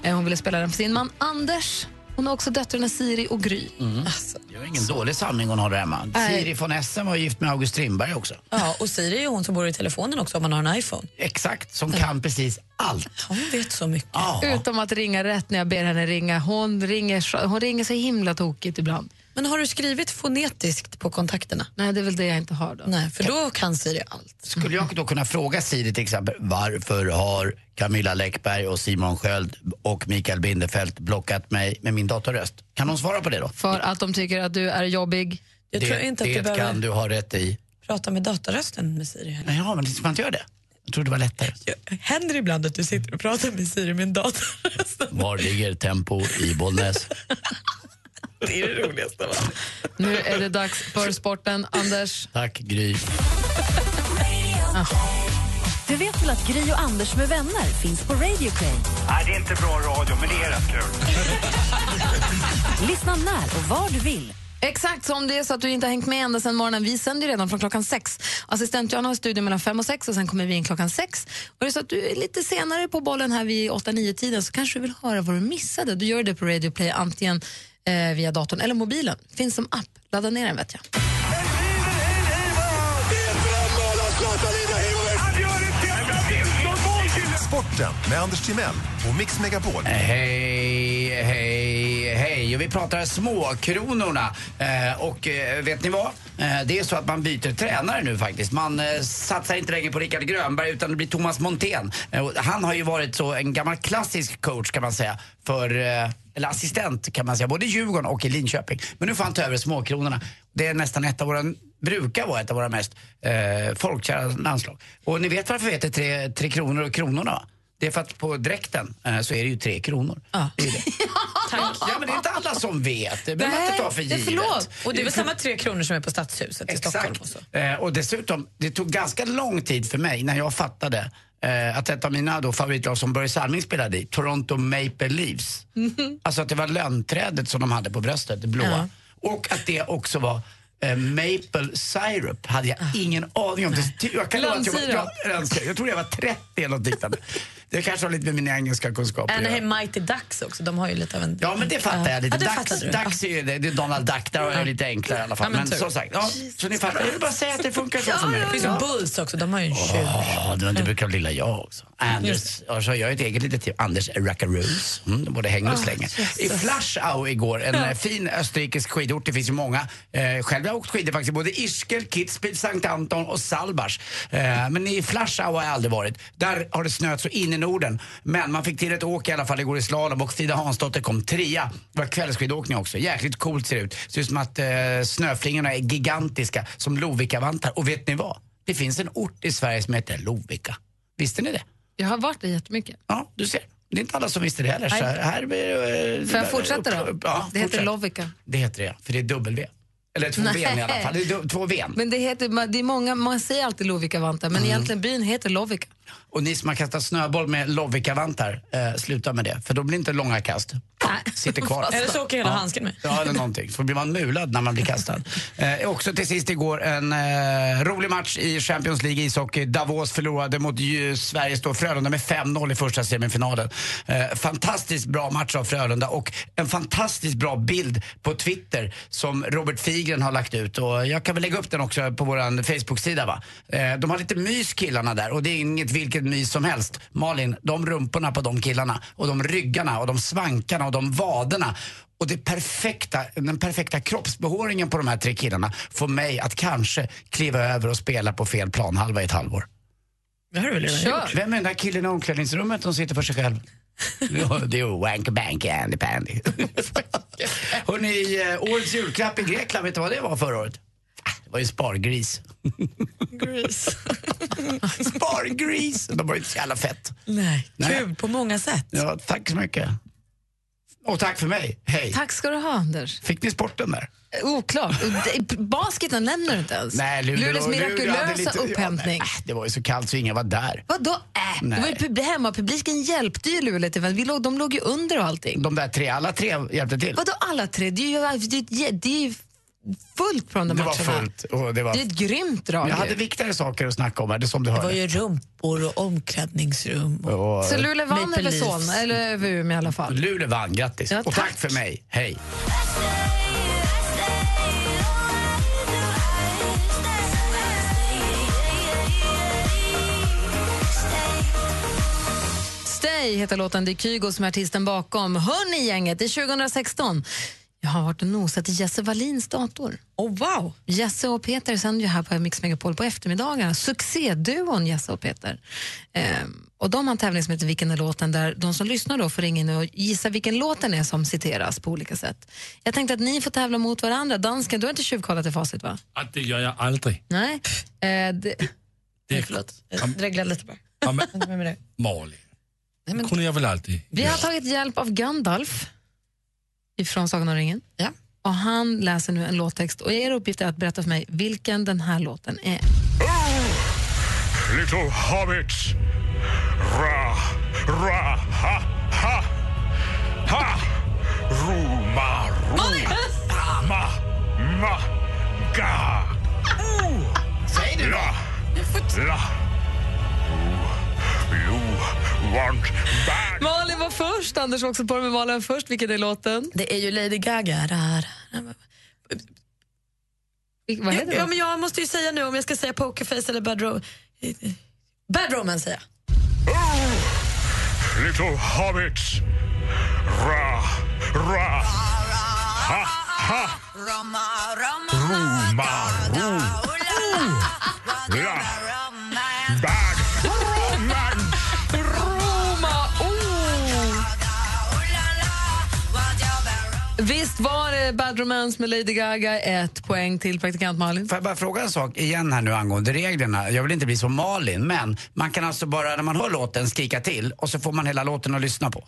Eh, Hon ville spela den för sin man Anders. Hon har också döttrarna Siri och Gry. Alltså, Det var ingen dålig samling hon har där hemma. Nej. Siri von Essen var gift med August Strindberg också. Ja, och Siri är ju hon som bor i telefonen också om man har en iPhone. Exakt, som kan precis allt. Hon vet så mycket. Ja. Utom att ringa rätt när jag ber henne ringa. Hon ringer, så- hon ringer så himla tokigt ibland. Men har du skrivit fonetiskt på kontakterna? Nej, det är väl det jag inte har då. Nej, för då kan Siri allt. Skulle jag då kunna fråga Siri till exempel varför har Camilla Läckberg och Simon Sköld och Mikael Bindefeld blockat mig med min datorröst? Kan hon svara på det då? För att de tycker att du är jobbig. Jag det tror inte att det du behöver kan du ha rätt i. prata med datarösten med Siri. heller. Ja, men man inte gör det. Jag tror det var lättare. Händer det ibland att du sitter och pratar med Siri med en dataröst? Var ligger Tempo i Bollnäs? *laughs* Det är det roligaste. Va? Nu är det dags för sporten. Anders? Tack, Gry. Du vet väl att Gry och Anders med vänner finns på Radio Play? Nej, det är inte bra radio, men det är rätt kul. *laughs* Lyssna när och var du vill. Exakt som det är så att du inte har hängt med ända sedan morgonen. Vi sänder ju redan från klockan sex. Assistent Johanna har studion mellan fem och sex och sen kommer vi in klockan sex. Och är det så att du är lite senare på bollen här vid åtta, nio tiden så kanske du vill höra vad du missade. Du gör det på Radio Play antingen eh, via datorn eller mobilen. Finns som app. Ladda ner den vet jag. Sporten med Anders Timell och Mix Megapol. Hej, hej, hej. Och vi pratar småkronorna. Eh, och eh, vet ni vad? Eh, det är så att man byter tränare nu faktiskt. Man eh, satsar inte längre på Rickard Grönberg utan det blir Thomas Montén. Eh, han har ju varit så en gammal klassisk coach kan man säga. För, eh, eller assistent kan man säga, både i Djurgården och i Linköping. Men nu får han ta över småkronorna. Det är nästan ett av våra, brukar vara ett av våra mest eh, folkkära landslag. Och ni vet varför vi heter tre, tre kronor och kronorna? Det är för att på dräkten eh, så är det ju tre kronor. Det är det. *laughs* Tack. Ja men det är inte alla som vet. Det behöver man inte ta för givet. Och det är väl samma tre kronor som är på Stadshuset i Stockholm? Och så. Eh, och dessutom, det tog ganska lång tid för mig när jag fattade eh, att ett av mina då favoritlag som Börje Salming spelade i, Toronto Maple Leafs. Alltså att det var lönnträdet som de hade på bröstet, det blåa. Och att det också var eh, maple syrup hade jag ingen aning om. Det, jag, kan att jag, var, jag, jag, jag tror jag var 30 eller något liknande. Det kanske har lite med mina engelska kunskaper att göra. Mighty Ducks också, de har ju lite av en... Ja men det fattar jag lite. Ja, det Dags, fattade du. Dags är ju det, det är Donald Duck, där har jag lite enklare i alla fall. Ja, men men som sagt, ja, så ni fattar. Jag vill bara säga att det funkar så för mig. Det finns ju Bulls också, de har ju en tjuv. Ja, det, brukar lilla jag också. Anders, och så har jag ett eget litet team, Anders Rackaroos. Mm, de både hänger och Ah, slänger. I Flaschau igår, en eh, fin österrikisk skidort, det finns ju många. Eh, själv har jag åkt skidor faktiskt, både Ischgl, Kitzbühel, Sankt Anton och Salbach. Eh, men i Flaschau har jag aldrig varit. Där har det snöat så in i Norden. Men man fick till ett åk i alla fall igår i slalom och Frida Hansdotter kom trea. Det var kvällsskidåkning också. Jäkligt coolt ser det ut. Ser ut som att eh, snöflingorna är gigantiska som Lovikkavantar. Och vet ni vad? Det finns en ort i Sverige som heter Lovikka. Visste ni det? Jag har varit där jättemycket. Ja, du ser. Det är inte alla som visste det heller. Så Nej. här, eh, Får jag fortsätta då? Ja, det heter fortsätt. Lovikka. Det heter det, för det är W. Eller två Nej. V i alla fall. Det är två V. Men det heter, det är många, man säger alltid Lovikkavantar, men Mm. egentligen byn heter Lovikka. Och ni som har kastat snöboll med Lovikkavantar, eh, sluta med det. För då blir det inte långa kast. Sitter kvar. Eller så åker hela handsken med. Ja, eller någonting. Så blir man mulad när man blir kastad. Eh, också till sist igår en eh, rolig match i Champions League ishockey. Davos förlorade mot Sveriges då Frölunda med 5-0 i första semifinalen. Eh, fantastiskt bra match av Frölunda och en fantastiskt bra bild på Twitter som Robert Figren har lagt ut. Och jag kan väl lägga upp den också på vår Facebook-sida. Va? Eh, de har lite mys killarna där och det är inget vilket mys som helst. Malin, de rumporna på de killarna och de ryggarna och de svankarna och de vaderna och det perfekta, den perfekta kroppsbehåringen på de här tre killarna får mig att kanske kliva över och spela på fel planhalva i ett halvår. Det har du väl redan Kör. gjort? Vem är den där killen i omklädningsrummet som sitter för sig själv? Ja, det är Wanky Banky Andy Pandy. *laughs* Hörrni, eh, årets julklapp i Grekland, vet du vad det var förra året? Det var ju spargris. Gris. *laughs* Spargris! De var ju inte så jävla fett. Nej, Nej. kul på många sätt. Ja, tack så mycket. Och tack för mig. Hej. Tack ska du ha, Anders. Fick ni sporten där? Oklart. Basketen nämner du inte ens. Nej, Luleå- Luleås Luleå mirakulösa lite- ja, upphämtning. nej, det var ju så kallt så ingen var där. Vadå äh? Det Nej. var ju pub- hemmapubliken hjälpte ju Luleå till Vi låg, De låg ju under och allting. De där tre, alla tre hjälpte till. Vadå alla tre? Det är ju, det är, det är fullt på de där Det var matcherna. fullt. Och det, var... Det är ett grymt drag. Jag hade viktigare saker att snacka om här, det som du Det var ju rumpor och omklädningsrum. Och, Så Luleå vann över. Solna, eller över Umeå i alla fall. Luleå vann, grattis. Ja, och tack tack. för mig, hej. Stay heter låten, det är Kygo som är artisten bakom. Hörni gänget, det är 2016. Jag har varit och nosat i Jesse Wallins dator. Oh, wow! Jesse och Peter sänder ju här på Mix Megapol på eftermiddagarna. Succéduon Jesse och Peter. Ehm, och de har en tävling som heter Vilken är låten? där de som lyssnar då får ringa in och gissa vilken låt den är som citeras på olika sätt. Jag tänkte att ni får tävla mot varandra. Dansken, du har inte tjuvkollat i facit va? Ah, det gör jag aldrig. Nej. Eh, det, Det, Förlåt, jag dreglar lite bara. Ja, men, det? Malin, men, kunde jag väl alltid vi har tagit hjälp av Gandalf ifrån Sagan om ringen. Ja. Och han läser nu en låttext och er uppgift är att berätta för mig vilken den här låten är. Little hobbits. Ra, ra, ha, ha. Ha. Ruma, ru, ma, ma, ga. Säg det då! La, la. Want bad. Malin var först, Anders var också på med Malin först. Vilken är låten? Det är ju Lady Gaga. Där. Vad heter Ja, men jag måste ju säga nu om jag ska säga Pokerface eller Bad Romance. Bad Romance säger jag. Little hobbits. Ra, ra. Ha, ha. Ruma, ru. La. Bad Visst var det Bad Romance med Lady Gaga. Ett poäng till praktikant Malin. Får jag bara fråga en sak igen här nu angående reglerna? Jag vill inte bli som Malin, men man kan alltså bara när man hör låten skrika till och så får man hela låten att lyssna på.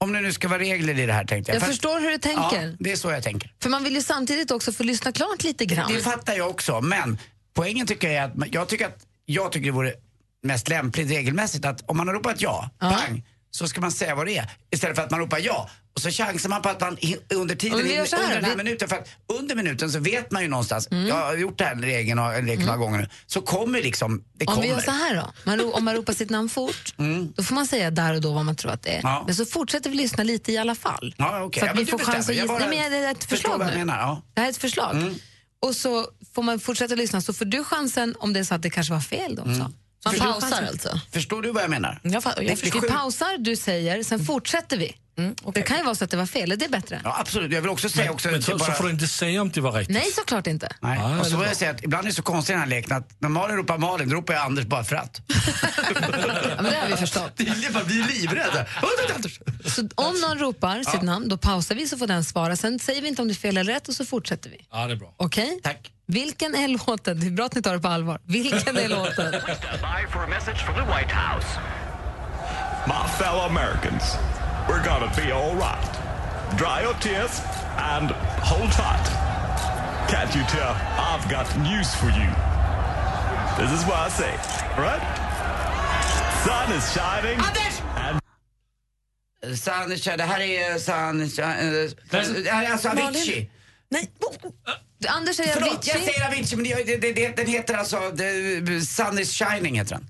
Om det nu ska vara regler i det här tänkte jag. Jag För- förstår hur du tänker. Ja, det är så jag tänker. För man vill ju samtidigt också få lyssna klart lite grann. Det fattar jag också, men poängen tycker jag är att jag tycker att jag tycker det vore mest lämpligt regelmässigt att om man har ropat ja, pang, så ska man säga vad det är. Istället för att man ropar ja och så chansar man på att man under tiden, här, under den här vi- minuten, för att under minuten så vet man ju någonstans, Mm. jag har gjort den här regeln och, leken några gånger nu, så kommer liksom, det Om kommer. vi gör så här då, man, om man ropar sitt namn fort, *laughs* då får man säga där och då vad man tror att det är. Mm. Ja. Men så fortsätter vi lyssna lite i alla fall. Ja, okej. Så Ja, att men vi får chans att gissa. bara Nej, men det är ett förslag nu. menar, ja. Mm. Det här är ett förslag. Och så får man fortsätta lyssna, så får du chansen om det är så att det kanske var fel då också. Man pausar alltså? Förstår du vad jag menar? Jag, fa- jag förstår. Vi pausar, du säger, sen fortsätter vi. Det kan ju vara så att det var fel, är det bättre? Ja, absolut. Jag vill också säga Men, också... men så, så får du inte säga om det var riktigt. Nej, såklart inte. Nej. Ah, och så vill jag säga att ibland är det så konstigt i den här leken att när Malin ropar Malin, då ropar jag Anders bara för att. *laughs* Ja, men det har vi förstått. Det är bara, vi är livrädda. Så om någon ropar sitt namn, då pausar vi så får den svara. Sen säger vi inte om det är fel eller rätt och så fortsätter vi. Ja, det är bra. Okej? Tack. Vilken är låten? Det är bra att ni tar det på allvar. Vilken är låten? My fellow Americans, we're gonna be all right. Dry your tears and hold tight. Can't you tell I've got news for you? This is what I say, right? Sun is shining. And Sun, det här är Sun... Det här är alltså Avicii. Nej. Anders säger Förlåt, jag Avicii säger Avicii, men det, det, det, det, den heter alltså Sun is shining heter den.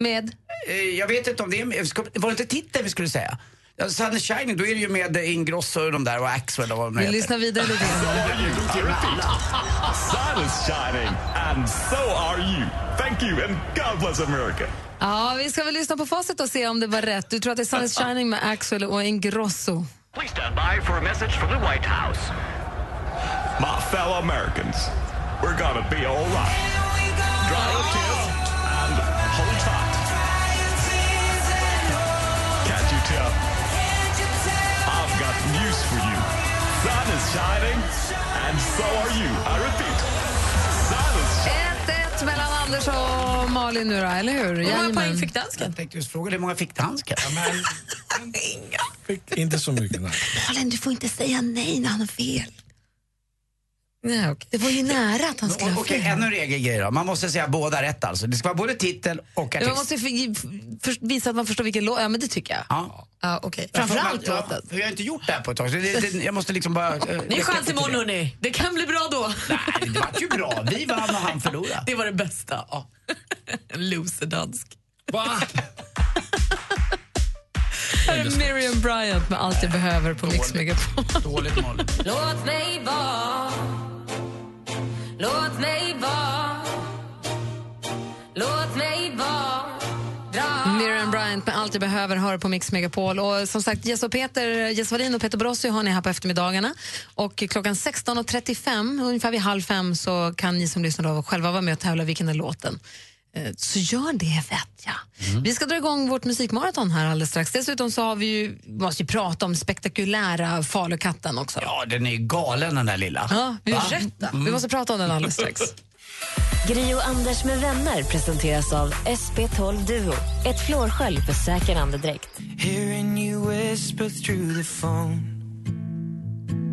med... Eh, Jag vet inte om det är... Var det inte titeln vi skulle säga? Ja, Sun is shining, då är det ju med Ingrosso och de där och Axwell och vad de Vi heter. lyssnar vidare lite grann. sun is shining, and so are you. Thank you, and God bless America. Ja, vi ska väl lyssna på facit och se om det var rätt. Du tror att det är Sun is shining med Axel och Ingrosso. Please stand by for a message from the White House. My fellow Americans, we're gonna be all right. Dry your tears Shining, and so are you. I repeat, sun is shining. 1-1 mellan Anders och Malin nu då, eller hur? Hur många poäng fick dansken? Jag tänkte just fråga hur många fick dansken? *laughs* Fick inte så mycket. Nej. Malin, du får inte säga nej när han har fel. Nej, okay. Det var ju nära att han skulle ha Okej, fel. ännu en regelgrej då. Man måste säga båda rätt alltså. Det ska vara både titel och Ja, artist. Man måste ju för, för, visa att man förstår vilken låt. Ja, men det tycker jag. Ja. Ja, okay. Framförallt ja, låten. för Jag har inte gjort det här på ett tag, så det, det, jag måste liksom bara... eh, Ni har räcka chans imorgon hörni. Det kan bli bra då. Nej, det var ju bra. Vi vann och han förlorade. Det var det bästa. Ja. Loser-dansk. Va? Här är Miriam Bryant med Allt jag behöver på Mix Megapol. Dåligt mål. Låt mig vara jag behöver höra på Mix Megapol. Och som sagt, Jess, och Peter, Jess Wallin och Peter Borossi har ni här på eftermiddagarna. Och klockan 16.35, ungefär vid halv fem, så kan ni som lyssnar då själva vara med och tävla vilken är låten. Eh, Så gör det, vet jag. Vi ska dra igång vårt musikmaraton här alldeles strax. Dessutom så har vi ju, måste ju prata om spektakulära Falukatten också. Ja, den är galen den där lilla. Ja, vi rätta. Vi måste prata om den alldeles strax. *laughs* Gri och Anders med vänner presenteras av SP12 Duo. Ett flårskölj för säker andedräkt.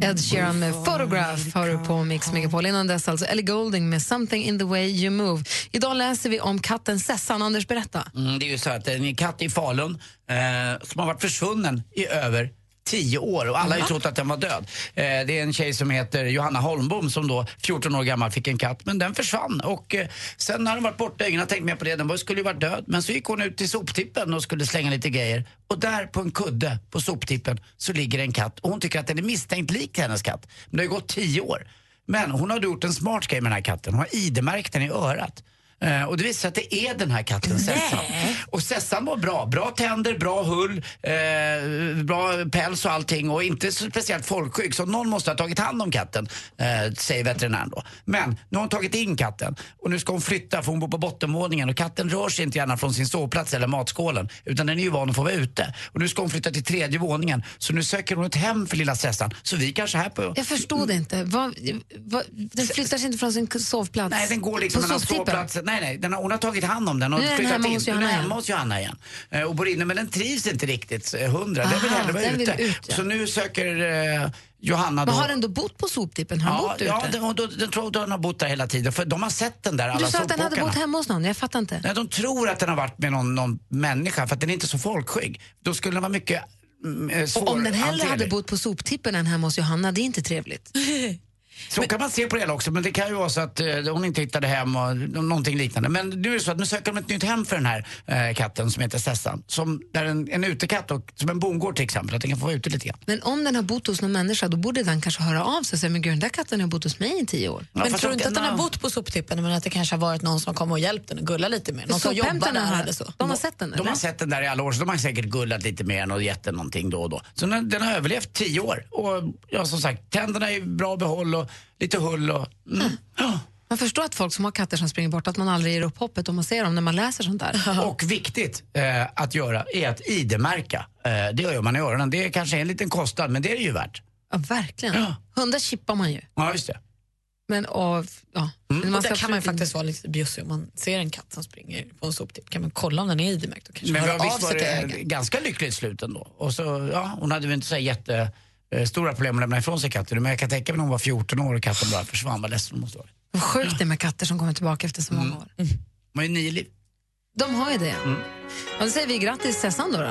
Ed Sheeran med Photograph har du på Mix Megapol. Innan dess alltså Ellie Goulding med Something in the way you move. Idag läser vi om katten Sessan. Anders, berätta. Mm, det är ju så att det är en katt i Falun eh, som har varit försvunnen i över tio år och alla har ju trott att den var död. Eh, det är en tjej som heter Johanna Holmbom som då 14 år gammal fick en katt men den försvann och eh, sen har den varit borta, ingen har tänkt mer på det, den var, skulle ju varit död men så gick hon ut till soptippen och skulle slänga lite grejer och där på en kudde på soptippen så ligger en katt och hon tycker att den är misstänkt lik hennes katt. Men det har ju gått tio år. Men hon har gjort en smart grej med den här katten, hon har ID-märkt den i örat. Eh, och det visar sig att det är den här katten Sessan. Och Sessan var bra. Bra tänder, bra hull, eh, bra päls och allting och inte så speciellt folkskygg. Så någon måste ha tagit hand om katten, eh, säger veterinären då. Men nu har hon tagit in katten och nu ska hon flytta för hon bor på bottenvåningen och katten rör sig inte gärna från sin sovplats eller matskålen utan den är ju van att få vara ute. Och nu ska hon flytta till tredje våningen så nu söker hon ett hem för lilla Sessan. Så vi kanske här på... Jag förstod inte. Vad, vad, den flyttar sig inte från sin sovplats? Nej, den går liksom mellan soptippen? Nej, nej, den har, hon har tagit hand om den och den flyttat hemma in. hos Nu är Johanna den igen. hemma hos Johanna igen. Eh, och bor inne, men den trivs inte riktigt eh, hundra. Den vill hellre vara den ute. ut, ja. Så nu söker eh, Johanna då... Men har den då bott på soptippen? Har den ja, bott ute? ja, den, den tror att den har bott där hela tiden. För de har sett den där, alla du sa att den hade bott hemma hos någon. Jag fattar inte. Nej, de tror att den har varit med någon, någon människa för att den är inte så folkskygg. Då skulle den vara mycket mm, eh, Och om den hellre hade bott på soptippen än hemma hos Johanna, det är inte trevligt. *laughs* Så kan man se på det hela också, men det kan ju vara så att eh, hon inte hittade hem och någonting liknande. Men nu är det så att nu söker de ett nytt hem för den här eh, katten som heter Sessan. Som, där en, en utekatt, och, som en bondgård till exempel, att den kan få vara ute lite grann. Men om den har bott hos någon människa, då borde den kanske höra av sig och säga, men gud, den där katten har bott hos mig i tio år. Men tror du inte att den har bott på soptippen men att det kanske har varit någon som kom och hjälpt den och gullat lite den? Någon som jobbar där har- eller så? de har sett den, De eller? har sett den där i alla år, så de har säkert gullat lite med den och gett den någonting då och då. Så den, den har överlevt tio år. Och ja, som sagt, tänderna är i bra behåll och lite hull och... Mm. Man förstår att folk som har katter som springer bort, att man aldrig ger upp hoppet om man ser dem när man läser sånt där. Och viktigt eh, att göra är att ID-märka. Eh, det gör man i öronen. Det är kanske en liten kostnad, men det är det ju värt. Ja, verkligen. Hundar chippar man ju. Ja, just det. Men, och, ja. Men och man där kan man ju faktiskt vara lite bjussig om man ser en katt som springer på en soptipp. Kan man kolla om den är ID-märkt och kanske Men ja, av visst var det ganska lyckligt slut ändå. Och så, ja, hon hade väl inte så jätte stora problem att lämna ifrån sig katten. Men jag kan tänka mig när hon var 14 år och katten bara försvann. Vad ledsen hon måste vara. Vad sjukt det är med katter som kommer tillbaka efter så många år. De har ju nio liv. De har ju det. Och då säger vi grattis Sessan då. då.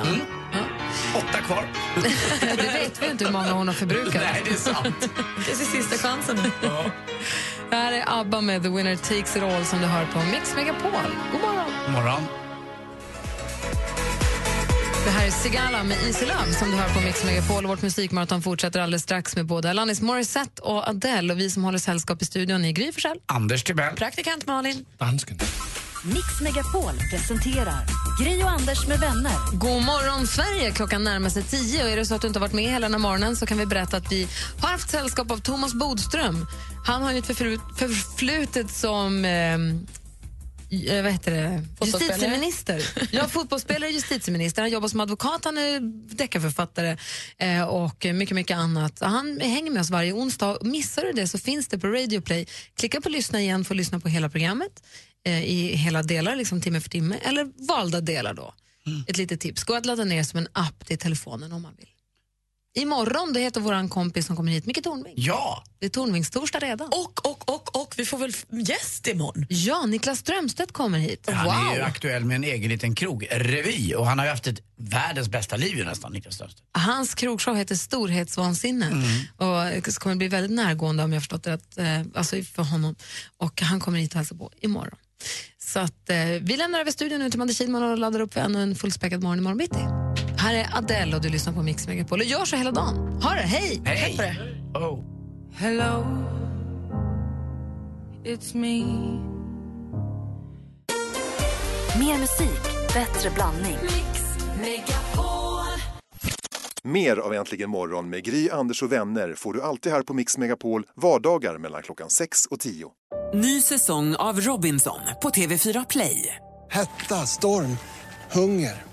Åtta kvar. *laughs* det vet vi inte hur många hon har förbrukat. Nej, det är sant. Det är sista chansen. Det här är ABBA med The Winner Takes It All som du hör på Mix Megapol. God morgon! morgon. Det här är Sigala med Easy Love som du hör på Mix Megapol. Vårt musikmaraton fortsätter alldeles strax med både Alanis Morissette och Adele. Och vi som håller sällskap i studion är Gry Forssell. Anders Timell. Praktikant Malin. Dansken. Mix Megapol presenterar Gri och Anders med vänner. God morgon, Sverige! Klockan närmar sig tio. Och är det så att du inte har varit med hela den här morgonen så kan vi berätta att vi har haft sällskap av Thomas Bodström. Han har ju ett förflu- förflutet som eh, vad heter det? Justitieminister. Ja, fotbollsspelare och justitieminister. Han jobbar som advokat, han är deckarförfattare eh, och mycket, mycket annat. Han hänger med oss varje onsdag. Missar du det så finns det på Radio Play. Klicka på lyssna igen för att lyssna på hela programmet eh, i hela delar, liksom timme för timme, eller valda delar då. Ett litet tips. Gå att ladda ner som en app till telefonen om man vill. Imorgon då heter vår kompis som kommer hit Micke Tornving. Ja! Det är Tornvingstorsdag redan. Och, och, och, och vi får väl gäst imorgon? Ja, Niklas Strömstedt kommer hit. Han är ju aktuell med en egen liten krogrevy och han har ju haft ett världens bästa liv ju nästan, Niklas Strömstedt. Hans krogshow heter Storhetsvansinne och det kommer bli väldigt närgående om jag förstått det rätt, eh, alltså för honom. Och han kommer hit och hälsa på imorgon. Så att, eh, vi lämnar över studion nu till Madde Kihlman och laddar upp för ännu en fullspäckad morgon imorgon bitti. Här är Adele och du lyssnar på Mix Megapol och gör så hela dagen. Ha det, hej! Hej! För det. Oh. Hello, it's me. Mer musik, bättre blandning. Mix Mer av Äntligen morgon med Gry, Anders och vänner får du alltid här på Mix Megapol vardagar mellan klockan 6 och 10. Ny säsong av Robinson på TV4 Play. Hetta, storm, hunger.